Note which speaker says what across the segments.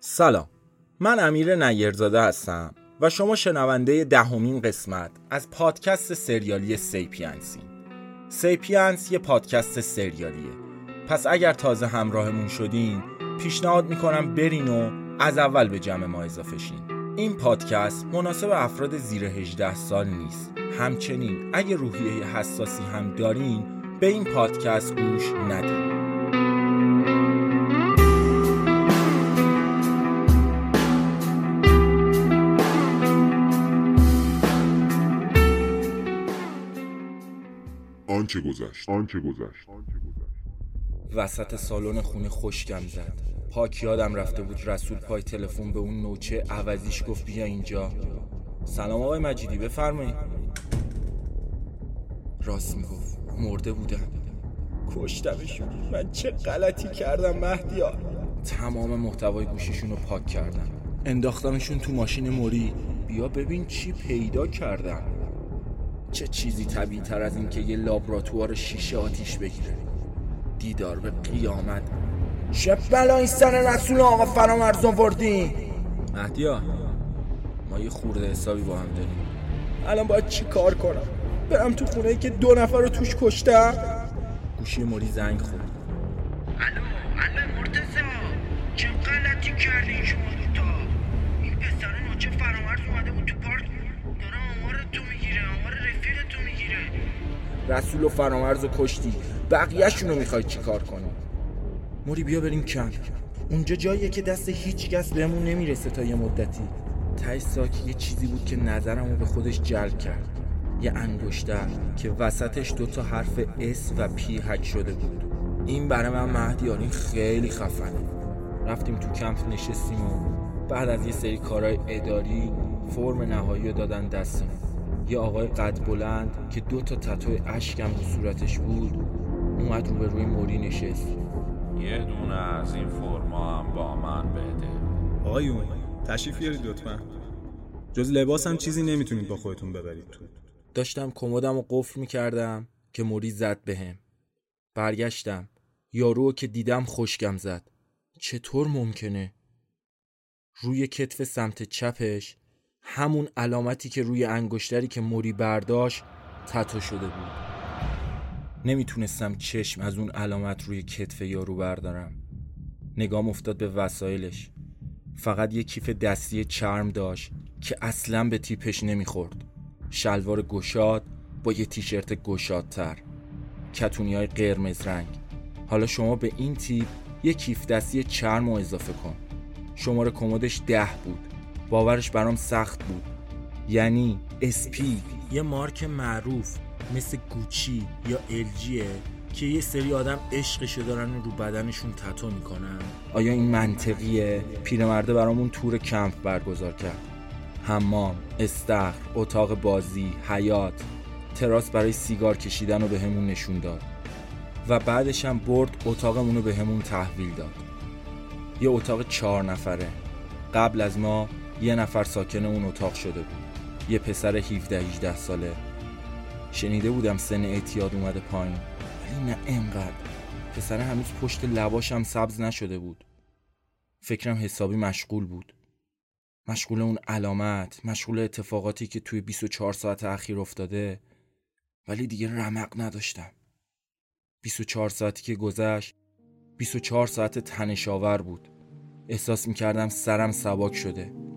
Speaker 1: سلام. من امیر نیرزاده هستم و شما شنونده دهمین قسمت از پادکست سریالی سیپینسین سیپینس یه پادکست سریالیه. پس اگر تازه همراهمون شدین پیشنهاد می‌کنم برین و از اول به جمع ما اضافه شین. این پادکست مناسب افراد زیر 18 سال نیست. همچنین اگه روحیه حساسی هم دارین به این پادکست گوش ندید
Speaker 2: آنچه گذشت. آنچه گذشت.
Speaker 1: وسط سالن خونه خشکم زد. پاک یادم رفته بود رسول پای تلفن به اون نوچه عوضیش گفت بیا اینجا. سلام آقای مجیدی بفرمایید. راست می‌گفت. مرده بودن کشتمشون من چه غلطی کردم مهدیار؟ تمام محتوای گوشیشون رو پاک کردم. انداختمشون تو ماشین موری. بیا ببین چی پیدا کردم. چه چیزی طبیعی تر از این که یه لابراتوار شیشه آتیش بگیره؟ دیدار به قیامت. چه بلایی سر رسول آقا فرامرز آوردی؟ مهدیا ما یه خورده حسابی با هم داریم. الان باید چی کار کنم؟ برم تو خونه که دو نفر رو توش کشتم؟ گوشی موری زنگ خورد.
Speaker 3: الو الو مرتزا چه غلطی کردین شما؟
Speaker 1: رسول و فرامرز رو کشتی. بقیهشون رو می‌خوای چی کار کنی؟ موری بیا بریم کمپ. اونجا جاییه که دست هیچ کس بهمون نمی‌رسه تا یه مدتی. ته ساک یه چیزی بود که نظرمو به خودش جلب کرد. یه انگشتر که وسطش دوتا حرف اس و پی حک شده بود. این برای من مهدیار خیلی خفنه رفتیم تو کمپ نشستیم و بعد از یه سری کارهای اداری فرم نهایی رو دادن دستمون. یه آقای قد بلند که دو تا تتوی اشکم رو صورتش بود اومد رو به روی موری نشست.
Speaker 4: یه دونه از این فرما هم با من بده.
Speaker 5: آقایون تشریف بیارید لطفا. جز لباس هم چیزی نمی‌تونید با خودتون ببرید. تو
Speaker 1: داشتم کمدم و قفل می‌کردم که موری زد بهم. برگشتم. یارو که دیدم خشکم زد. چطور ممکنه؟ روی کتف سمت چپش همون علامتی که روی انگشتری که موری برداشت تتو شده بود. نمی‌تونستم چشم از اون علامت روی کتف یارو بردارم. نگام افتاد به وسایلش. فقط یه کیف دستی چرم داشت که اصلا به تیپش نمی‌خورد. شلوار گشاد با یه تیشرت گشادتر. کتونی های قرمز رنگ. حالا شما به این تیپ یه کیف دستی چرم رو اضافه کن. شماره کمدش ده بود. باورش برام سخت بود. یعنی اسپی یه مارک معروف مثل گوچی یا الجیه که یه سری آدم عشقشو دارن و رو بدنشون تتو می‌کنن. آیا این منطقیه؟ پیرمرده برامون تور کمپ برگزار کرد. حمام، استخر، اتاق بازی، حیات تراس برای سیگار کشیدن رو به همون نشون داد. و بعدش هم برد اتاقمون رو به همون تحویل داد. یه اتاق چهار نفره. قبل از ما یه نفر ساکن اون اتاق شده بود. یه پسر 17 18 ساله. شنیده بودم سن اعتیاد اومده پایین. ولی نه انقدر پسر هنوز پشت لباشم سبز نشده بود. فکرم حسابی مشغول بود. مشغول اون علامت مشغول اتفاقاتی که توی 24 ساعت اخیر افتاده. ولی دیگه رمق نداشتم. 24 ساعتی که گذشت 24 ساعت تنشاور بود. احساس می‌کردم سرم سباک شده.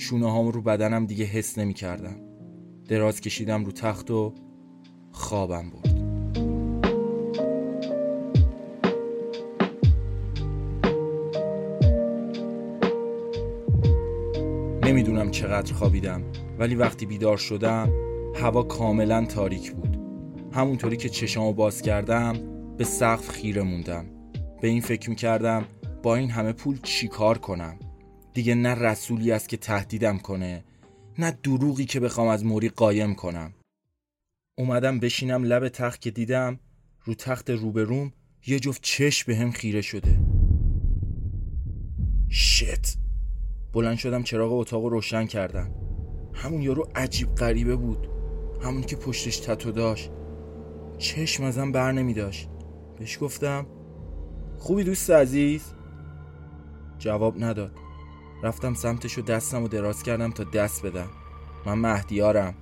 Speaker 1: شونه هام رو بدنم دیگه حس نمی‌کردم. دراز کشیدم رو تخت و خوابم برد. نمی‌دونم چقدر خوابیدم ولی وقتی بیدار شدم هوا کاملا تاریک بود. همونطوری که چشامو باز کردم به سقف خیره موندم. به این فکر می‌کردم با این همه پول چیکار کنم؟ دیگه نه رسولی است که تهدیدم کنه نه دروغی که بخوام از موری قایم کنم. اومدم بشینم لب تخت که دیدم رو تخت روبروم یه جفت چشم به هم خیره شده. شت! بلند شدم چراغ اتاق رو روشن کردم. همون یارو عجیب غریبه بود. همون که پشتش تتو داشت. چشم ازم بر نمی داشت. بهش گفتم خوبی دوست عزیز؟ جواب نداد. رفتم سمتش و دستم و دراز کردم تا دست بدم. من مهدیارم.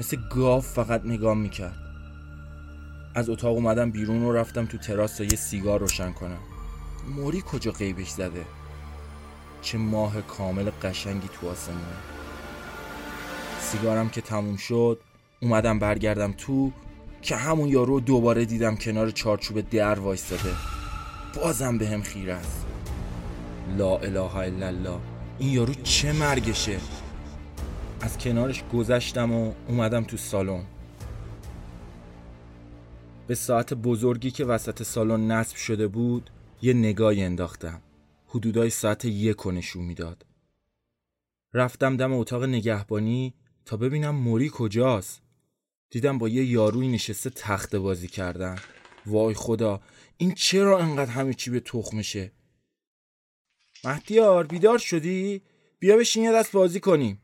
Speaker 1: مثل گاو فقط نگاه می‌کرد. از اتاق اومدم بیرون و رفتم تو تراس تا یه سیگار روشن کنم. موری کجا قیبش زده؟ چه ماه کامل قشنگی تو آسمونه. سیگارم که تموم شد اومدم برگردم تو که همون یارو رو دوباره دیدم کنار چارچوب در وایستاده. بازم به هم خیره است. لا اله الا الله. این یارو چه مرگشه؟ از کنارش گذشتم و اومدم تو سالن. به ساعت بزرگی که وسط سالن نصب شده بود یه نگاهی انداختم. حدودای ساعت یک و نشون می‌داد. رفتم دم اتاق نگهبانی تا ببینم موری کجاست. دیدم با یه یاروی نشسته تخت بازی کردن. وای خدا این چرا انقدر همه چی به تخمشه؟ مهدیار بیدار شدی؟ بیا بشین یه دست بازی کنیم.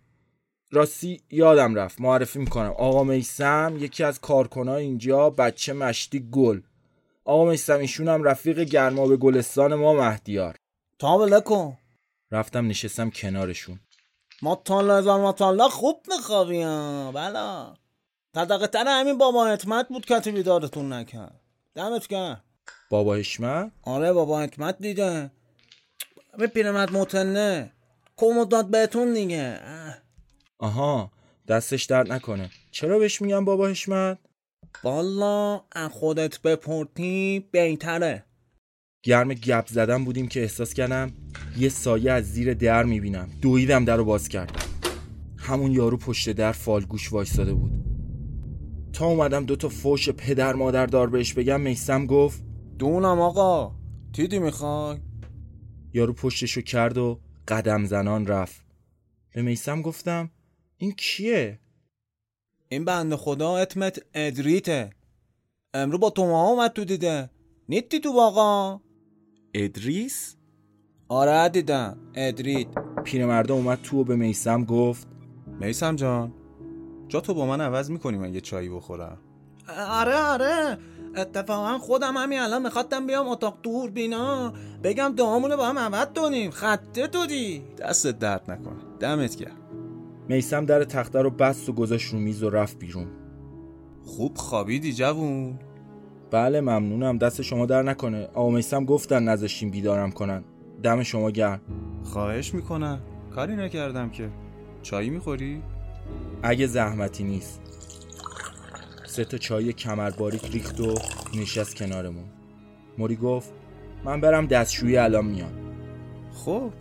Speaker 1: راستی یادم رفت. معرفی می‌کنم. آقا میسم یکی از کارکنای اینجا بچه مشتی گل. آقا میسم ایشون هم رفیق گرما به گلستان ما مهدیار.
Speaker 6: تابله کن
Speaker 1: رفتم نشستم کنارشون.
Speaker 6: مطالعه زن مطالعه خوب میخوابیم. بلا تدقه تر همین بابا حکمت بود کتی بیدارتون نکرد. دمت گرم.
Speaker 1: بابا حشمت؟
Speaker 6: آره بابا حکمت دیگه به پیرمرد متنه. کمدات بهتون دیگه. اه.
Speaker 1: آها دستش درد نکنه. چرا بهش میگم بابا حشمت؟
Speaker 6: والا از خودت بپرتی بهتره.
Speaker 1: گرم گپ زدن بودیم که احساس کردم یه سایه از زیر در می‌بینم. دویدم در رو باز کردم همون یارو پشت در فالگوش وایستاده بود. تا اومدم دوتا فوش پدر مادر دار بهش بگم میسم گفت
Speaker 6: دونم آقا. تیدی می‌خوای؟
Speaker 1: یارو پشتشو کرد و قدم زنان رفت. به میسم گفتم این کیه؟
Speaker 6: این بنده خدا اتمت ادریته. امرو با تو اومد تو دیده. نیتی تو باقا
Speaker 1: ادریس؟
Speaker 6: آره دیدم ادریت
Speaker 1: پیرمرده اومد تو و به میسم گفت
Speaker 5: میسم جان جا تو با من عوض می‌کنی من یه چایی بخورم؟
Speaker 6: آره آره. اتفاقا خودم همین الان می‌خواستم بیام اتاق دور بینا. بگم دعامونو با هم عوض کنیم. خطه تو دی
Speaker 5: دستت درد نکنه. دمت گرم.
Speaker 1: میسم در تخته رو بست و گذاشت رو میز و رفت بیرون.
Speaker 5: خوب خوابیدی جوون.
Speaker 1: بله ممنونم. دست شما در نکنه. آقا میسم گفتن نذاشتیم بیدارم کنن. دم شما گرم.
Speaker 5: خواهش می‌کنم. کاری نکردم که. چایی می‌خوری؟
Speaker 1: اگه زحمتی نیست. سه تا چای کمر باریک ریخت و نشست کنارمون. موری گفت من برم دستشویی الان میام.
Speaker 5: خب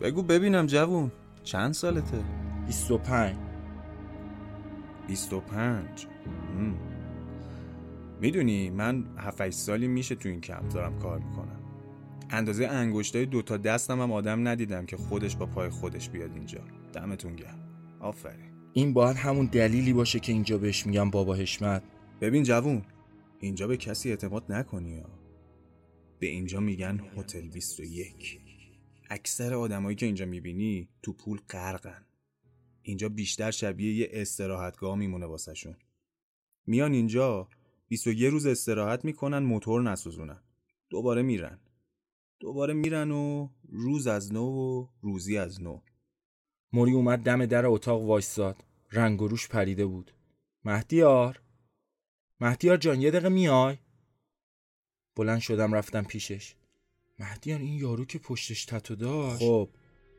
Speaker 5: بگو ببینم جوون چند سالته؟
Speaker 1: 25
Speaker 5: 25 می‌دونی من 7 سالی میشه تو این کمپ دارم کار می‌کنم. اندازه انگشتای دوتا دستم هم آدم ندیدم که خودش با پای خودش بیاد اینجا. دمتون گرم. آفرین.
Speaker 1: این باید همون دلیلی باشه که اینجا بهش میگم بابا حشمت.
Speaker 5: ببین جوون اینجا به کسی اعتماد نکنی یا به اینجا میگن هتل 21 اکثر آدمایی که اینجا می‌بینی تو پول غرقن. اینجا بیشتر شبیه یه استراحتگاه میمونه واسهشون. میان اینجا 21 روز استراحت می‌کنن موتور نسوزونن. دوباره میرن. دوباره میرن و روز از نو و روزی از نو.
Speaker 1: موری اومد دم در اتاق وایستاد. رنگ و روش پریده بود. مهدیار؟ مهدیار جان یه دقیقه میای؟ بلند شدم رفتم پیشش. مهدیار این یارو که پشتش تتو داشت.
Speaker 5: خب.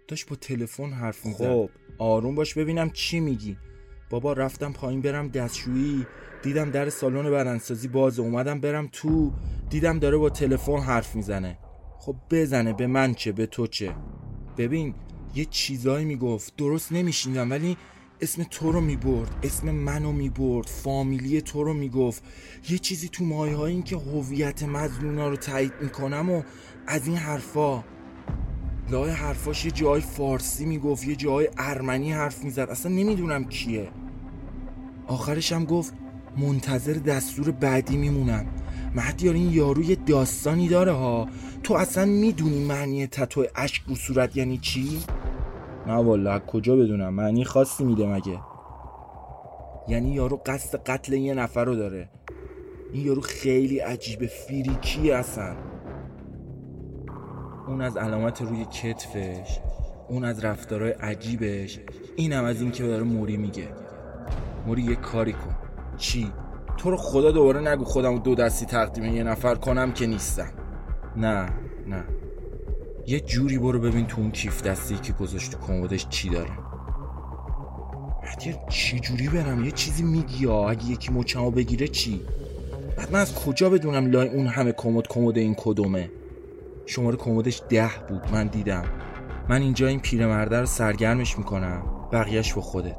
Speaker 1: داشت با تلفن حرف می‌زد.
Speaker 5: خب.
Speaker 1: آروم باش ببینم چی میگی. بابا رفتم پایین برم دستشویی. دیدم در سالن بدنسازی بازه اومدم برم تو. دیدم داره با تلفن حرف می‌زنه. خب بزنه به من چه به تو چه؟ ببین یه چیزایی می‌گفت. درست نمیشیندم ولی اسم تو رو می‌برد. اسم منو می‌برد. فامیلی تو رو می‌گفت. یه چیزی تو مایه های این که هویت مزنونا رو تایید می‌کنم و از این حرفا. لای حرفاش یه جای فارسی می‌گفت یه جای ارمنی حرف می‌زد. اصلا نمی‌دونم کیه. آخرش هم گفت منتظر دستور بعدی میمونم. مهدیار این یارو یه داستانی داره ها. تو اصلا می‌دونی معنی تتو اشک رو صورت یعنی چی؟ نه والا کجا بدونم؟ معنی خاصی میده مگه. یعنی یارو قصد قتل یه نفر رو داره. این یارو خیلی عجیبه فریکیه اصلا. اون از علامت روی کتفش اون از رفتارهای عجیبش اینم از این که داره موری میگه. موری یه کاری کن. چی؟ تو رو خدا دوباره نگو خودم دو دستی تقدیم یه نفر کنم که نیستم. نه نه. یه جوری برو ببین تو اون کیف دستی که گذاشت تو کمدش چی داره. مهدی چی جوری برم؟ یه چیزی میگی یا اگه یکی مچمو بگیره چی؟ بعد من از کجا بدونم لای اون همه کمد کمد این کدومه؟ شماره کمدش ده بود من دیدم. من اینجا این پیرمرده رو سرگرمش می‌کنم. بقیهش با خودت.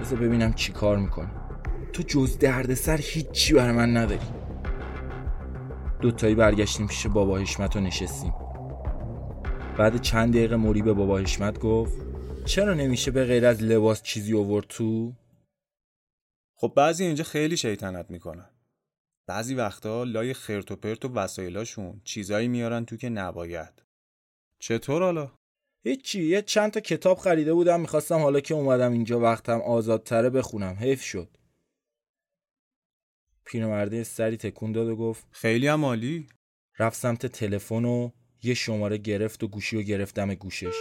Speaker 1: بذار ببینم چی کار می‌کنی تو جز دردسر هیچی برای من نداری. دوتایی برگشتیم پیش بابا حشمت و نشستیم. بعد چند دقیقه موری به بابا حشمت گفت چرا نمیشه به غیر از لباس چیزی آورد تو؟
Speaker 5: خب بعضی اینجا خیلی شیطنت می‌کنن. بعضی وقتا لای خرت و پرت و وسایلاشون چیزایی میارن تو که نباید. چطور حالا؟
Speaker 1: هیچی یه چند تا کتاب خریده بودم می‌خواستم حالا که اومدم اینجا وقتم آزادتره بخونم. حیف شد. پیرمرده سری تکون داد و گفت
Speaker 5: خیلی هم عالی.
Speaker 1: رفت سمت تلفن و یه شماره گرفت و گوشی رو گرفتم گوشش.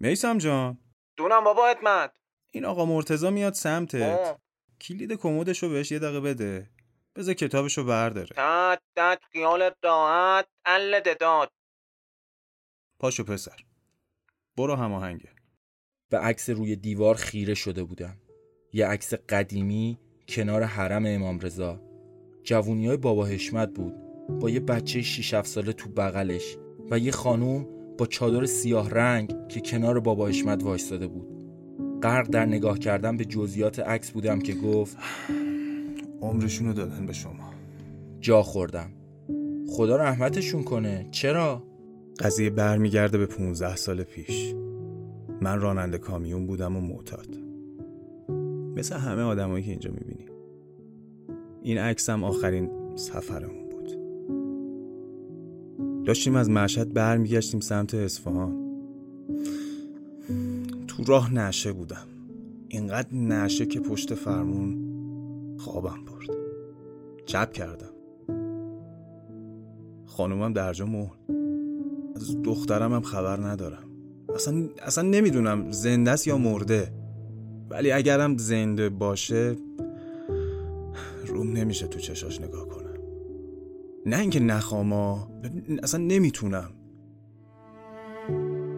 Speaker 5: میسم جان.
Speaker 6: دونم بابا اتمت
Speaker 5: این آقا مرتزا میاد سمتت.
Speaker 6: آه.
Speaker 5: کلید کمدشو بهش یه دقیقه بده. بذار کتابشو برداره.
Speaker 6: تد تد خیالت راحت. ال داد
Speaker 5: پاشو پسر. برو هماهنگه.
Speaker 1: به عکس روی دیوار خیره شده بودم یه عکس قدیمی کنار حرم امام رضا. جوونی های بابا حشمت بود. با یه بچه 6 7 ساله تو بغلش و یه خانوم با چادر سیاه رنگ که کنار بابا حشمت وایستاده بود. غرق در نگاه کردن به جزئیات عکس بودم که گفت
Speaker 5: عمرشونو دادن به شما.
Speaker 1: جا خوردم. خدا رحمتشون کنه. چرا؟
Speaker 5: قضیه برمیگرده به 15 سال پیش. من راننده کامیون بودم و معتاد. مثل همه آدمایی که اینجا می‌بینی. این عکسم آخرین سفرمون بود. داشتیم از مشهد برمیگشتیم سمت اصفهان. تو راه نشه بودم. اینقدر نشه که پشت فرمون خوابم برد. چپ کردم. خانومم درجا مرد. از دخترم هم خبر ندارم. اصلا, اصلا نمی‌دونم زنده است یا مرده. ولی اگرم زنده باشه روم نمیشه تو چشاش نگاه کنم. نه اینکه نخواما اصلا نمی‌تونم.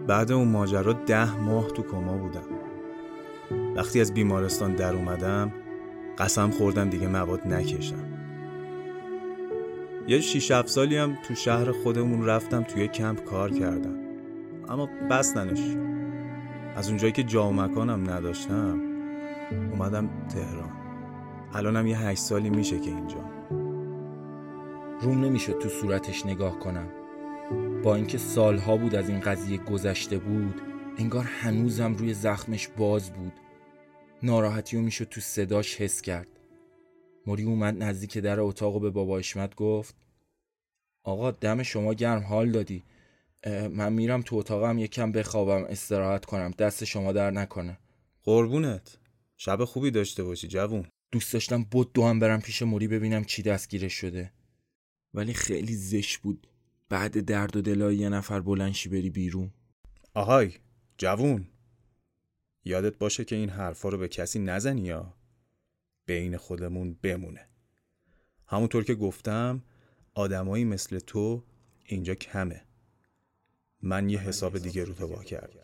Speaker 5: بعد اون ماجرا ده ماه تو کما بودم. وقتی از بیمارستان در اومدم قسم خوردم دیگه مواد نکشم. یه شیش هفت سالی هم تو شهر خودمون رفتم توی کمپ کار کردم. اما بستنش از اونجایی که جا و مکانم نداشتم اومدم تهران. الانم یه هشت سالی میشه که اینجا.
Speaker 1: روم نمی‌شد تو صورتش نگاه کنم. با اینکه سالها بود از این قضیه گذشته بود انگار هنوزم روی زخمش باز بود. ناراحتی رو می‌شد تو صداش حس کرد. موری اومد نزدیک در اتاق و به بابا اشمت گفت آقا دم شما گرم حال دادی. من میرم تو اتاقم یکم بخوابم استراحت کنم دست شما در نکنه.
Speaker 5: قربونت. شب خوبی داشته باشی جوون.
Speaker 1: دوست داشتم بود دو هم برم پیش موری ببینم چی دستگیرش شده. ولی خیلی زش بود. بعد درد و دلای یه نفر بلنشی بری بیرون.
Speaker 5: آهای جوون. یادت باشه که این حرفا رو به کسی نزنی یا؟ بین خودمون بمونه. همونطور که گفتم آدمایی مثل تو اینجا کمه. من یه حساب دیگه رو وا کردم.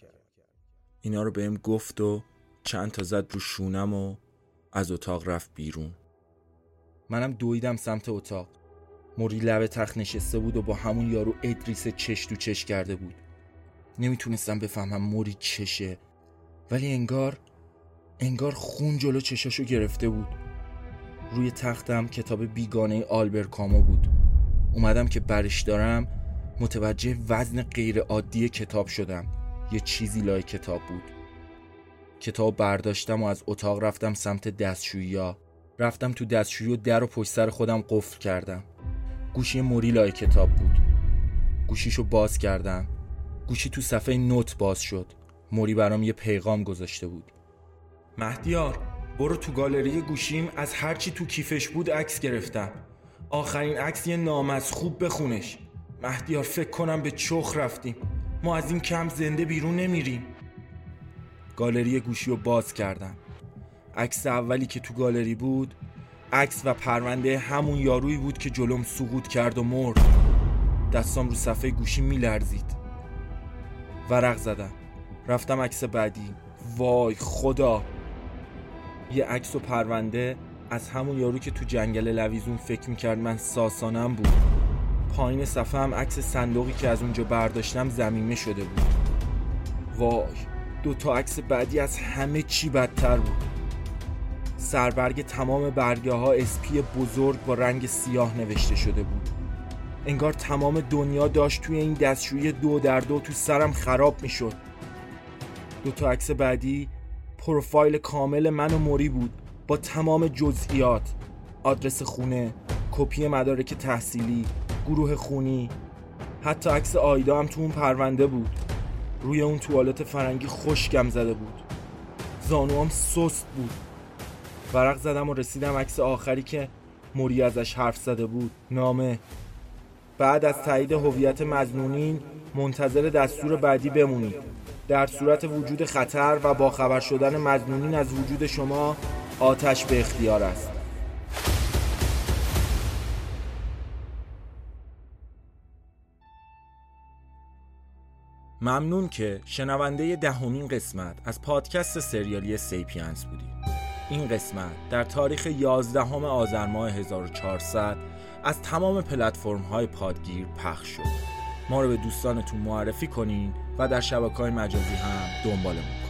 Speaker 1: اینا رو بهم گفت و چند تا زد رو شونم و از اتاق رفت بیرون. منم دویدم سمت اتاق. موری لب تخت نشسته بود و با همون یارو ادریس چش تو چش کرده بود. نمی‌تونستم بفهمم موری چشه. ولی انگار انگار خون جلو چشاشو گرفته بود. روی تختم کتاب بیگانه آلبر کامو بود. اومدم که برش دارم متوجه وزن غیر عادی کتاب شدم. یه چیزی لای کتاب بود. کتاب برداشتم و از اتاق رفتم سمت دستشویی رفتم تو دستشویی و در و پشت سر خودم قفل کردم. گوشی موری لای کتاب بود. گوشیشو باز کردم. گوشی تو صفحه نوت باز شد. موری برام یه پیغام گذاشته بود. مهدیار برو تو گالری گوشیم از هرچی تو کیفش بود عکس گرفتم. آخرین عکس یه نام از خوب بخونش. مهدیار فکر کنم به چخ رفتیم. ما از این کم زنده بیرون نمیریم. گالری گوشی رو باز کردم. عکس اولی که تو گالری بود عکس و پرونده همون یارویی بود که جلوم سقوط کرد و مرد. دستام رو صفحه گوشی میلرزید. ورق زدم. رفتم عکس بعدی. وای خدا! یه عکس و پرونده از همون یارو که تو جنگل لویزون فکر می‌کرد من ساسانم بود. پایین صفحه هم عکس صندوقی که از اونجا برداشتم زمینه شده بود. وای. دو تا عکس بعدی از همه چی بدتر بود. سربرگ تمام برگه ها اسپی بزرگ با رنگ سیاه نوشته شده بود. انگار تمام دنیا داشت توی این دستشویی دو در دو تو سرم خراب می‌شد. دو تا عکس بعدی پروفایل کامل من و موری بود با تمام جزئیات. آدرس خونه کپی مدارک تحصیلی گروه خونی حتی عکس آیدا هم تو اون پرونده بود. روی اون توالت فرنگی خشکم زده بود. زانوام سست بود. ورق زدم و رسیدم عکس آخری که موری ازش حرف زده بود. نامه. بعد از تایید هویت مزنونین منتظر دستور بعدی بمونید در صورت وجود خطر و با خبر شدن مزنونین از وجود شما آتش به اختیار است. ممنون که شنونده دهمین قسمت از پادکست سریالی سیپینس بودید. این قسمت در تاریخ 11 آذر ماه 1400 از تمام پلتفرم های پادگیر پخش شد. ما رو به دوستانتون معرفی کنین و در شبکه های مجازی هم دنبالمون کنین.